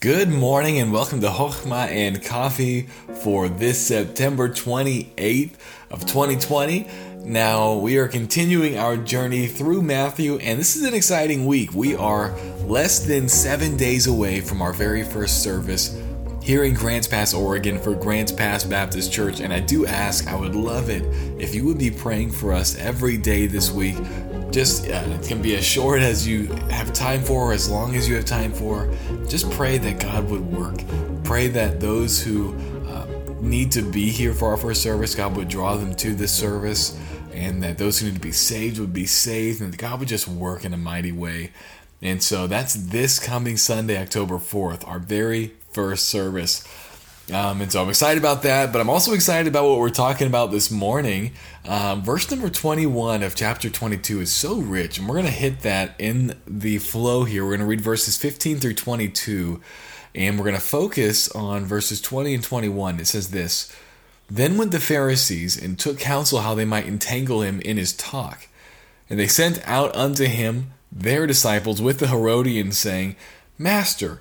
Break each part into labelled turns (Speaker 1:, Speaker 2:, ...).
Speaker 1: Good morning and welcome to Hochma and Coffee for this September 28th of 2020. Now, we are continuing our journey through Matthew, and this is an exciting week. We are less than seven days away from our very first service here in Grants Pass, Oregon for Grants Pass Baptist Church. And I do ask, I would love it if you would be praying for us every day this week just uh, it can be as short as you have time for, or as long as you have time for. Just pray that God would work. Pray that those who uh, need to be here for our first service, God would draw them to this service, and that those who need to be saved would be saved, and that God would just work in a mighty way. And so that's this coming Sunday, October 4th, our very first service. Um, and so I'm excited about that, but I'm also excited about what we're talking about this morning. Um, verse number 21 of chapter 22 is so rich, and we're going to hit that in the flow here. We're going to read verses 15 through 22, and we're going to focus on verses 20 and 21. It says this Then went the Pharisees and took counsel how they might entangle him in his talk. And they sent out unto him their disciples with the Herodians, saying, Master,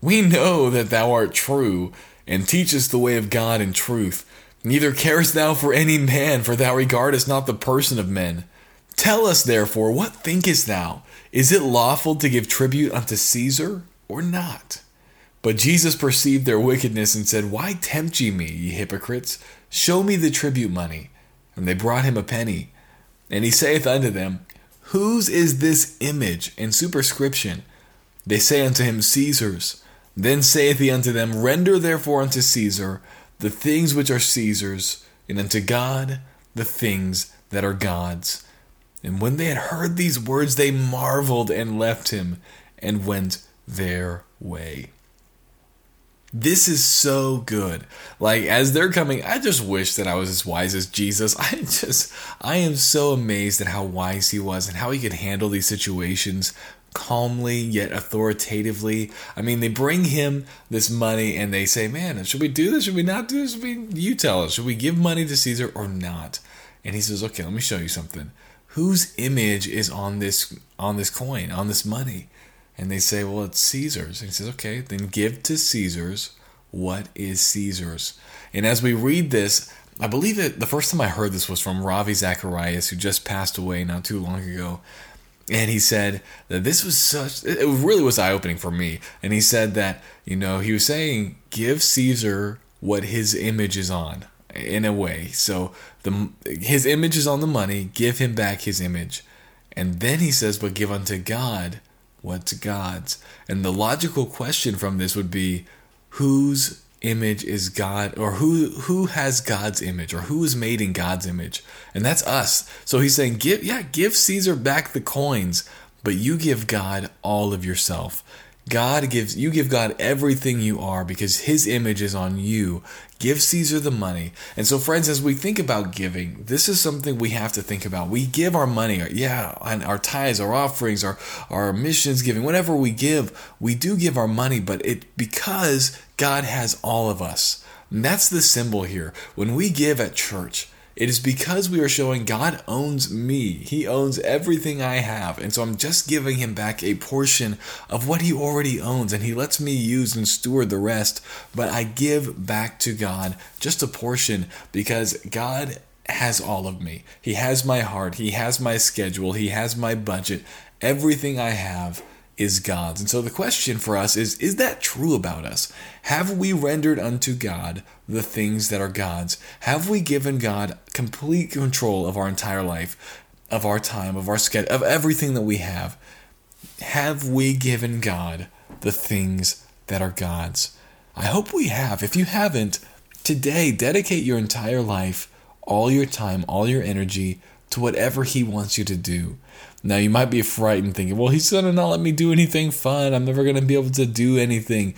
Speaker 1: we know that thou art true and teachest the way of God in truth. Neither carest thou for any man, for thou regardest not the person of men. Tell us therefore, what thinkest thou? Is it lawful to give tribute unto Caesar, or not? But Jesus perceived their wickedness and said, Why tempt ye me, ye hypocrites? Show me the tribute money. And they brought him a penny. And he saith unto them, Whose is this image and superscription? They say unto him, Caesar's. Then saith he unto them, Render therefore unto Caesar the things which are Caesar's, and unto God the things that are God's. And when they had heard these words, they marveled and left him and went their way. This is so good. Like, as they're coming, I just wish that I was as wise as Jesus. I just, I am so amazed at how wise he was and how he could handle these situations calmly yet authoritatively. I mean, they bring him this money and they say, "Man, should we do this? Should we not do this? Should we, you tell us. Should we give money to Caesar or not?" And he says, "Okay, let me show you something. Whose image is on this on this coin, on this money?" And they say, "Well, it's Caesar's." And he says, "Okay, then give to Caesar's what is Caesar's." And as we read this, I believe that the first time I heard this was from Ravi Zacharias, who just passed away not too long ago and he said that this was such it really was eye-opening for me. And he said that you know he was saying give caesar what his image is on in a way. So the his image is on the money give him back his image. And then he says but give unto god what's god's. And the logical question from this would be whose image is God or who who has God's image or who is made in God's image? And that's us. So he's saying give yeah give Caesar back the coins but you give God all of yourself God gives you give God everything you are because his image is on you. Give Caesar the money. And so friends as we think about giving, this is something we have to think about. We give our money, yeah, and our tithes, our offerings, our our missions giving, whatever we give, we do give our money, but it because God has all of us. And that's the symbol here. When we give at church, it is because we are showing God owns me. He owns everything I have. And so I'm just giving him back a portion of what he already owns. And he lets me use and steward the rest. But I give back to God just a portion because God has all of me. He has my heart. He has my schedule. He has my budget. Everything I have is God's. And so the question for us is Is that true about us? Have we rendered unto God the things that are God's? Have we given God complete control of our entire life, of our time, of our schedule, of everything that we have? Have we given God the things that are God's? I hope we have. If you haven't, today dedicate your entire life, all your time, all your energy to whatever He wants you to do. Now you might be frightened thinking, well, he's gonna not let me do anything fun. I'm never gonna be able to do anything.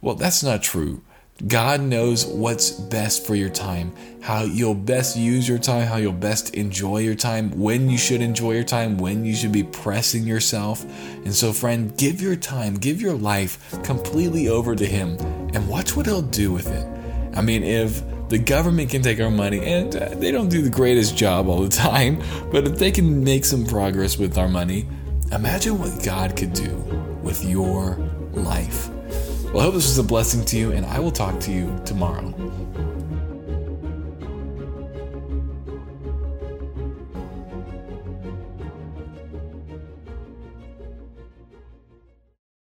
Speaker 1: Well, that's not true. God knows what's best for your time, how you'll best use your time, how you'll best enjoy your time, when you should enjoy your time, when you should be pressing yourself. And so, friend, give your time, give your life completely over to Him and watch what He'll do with it. I mean, if the government can take our money, and uh, they don't do the greatest job all the time, but if they can make some progress with our money, imagine what God could do with your life. Well, I hope this was a blessing to you, and I will talk to you tomorrow.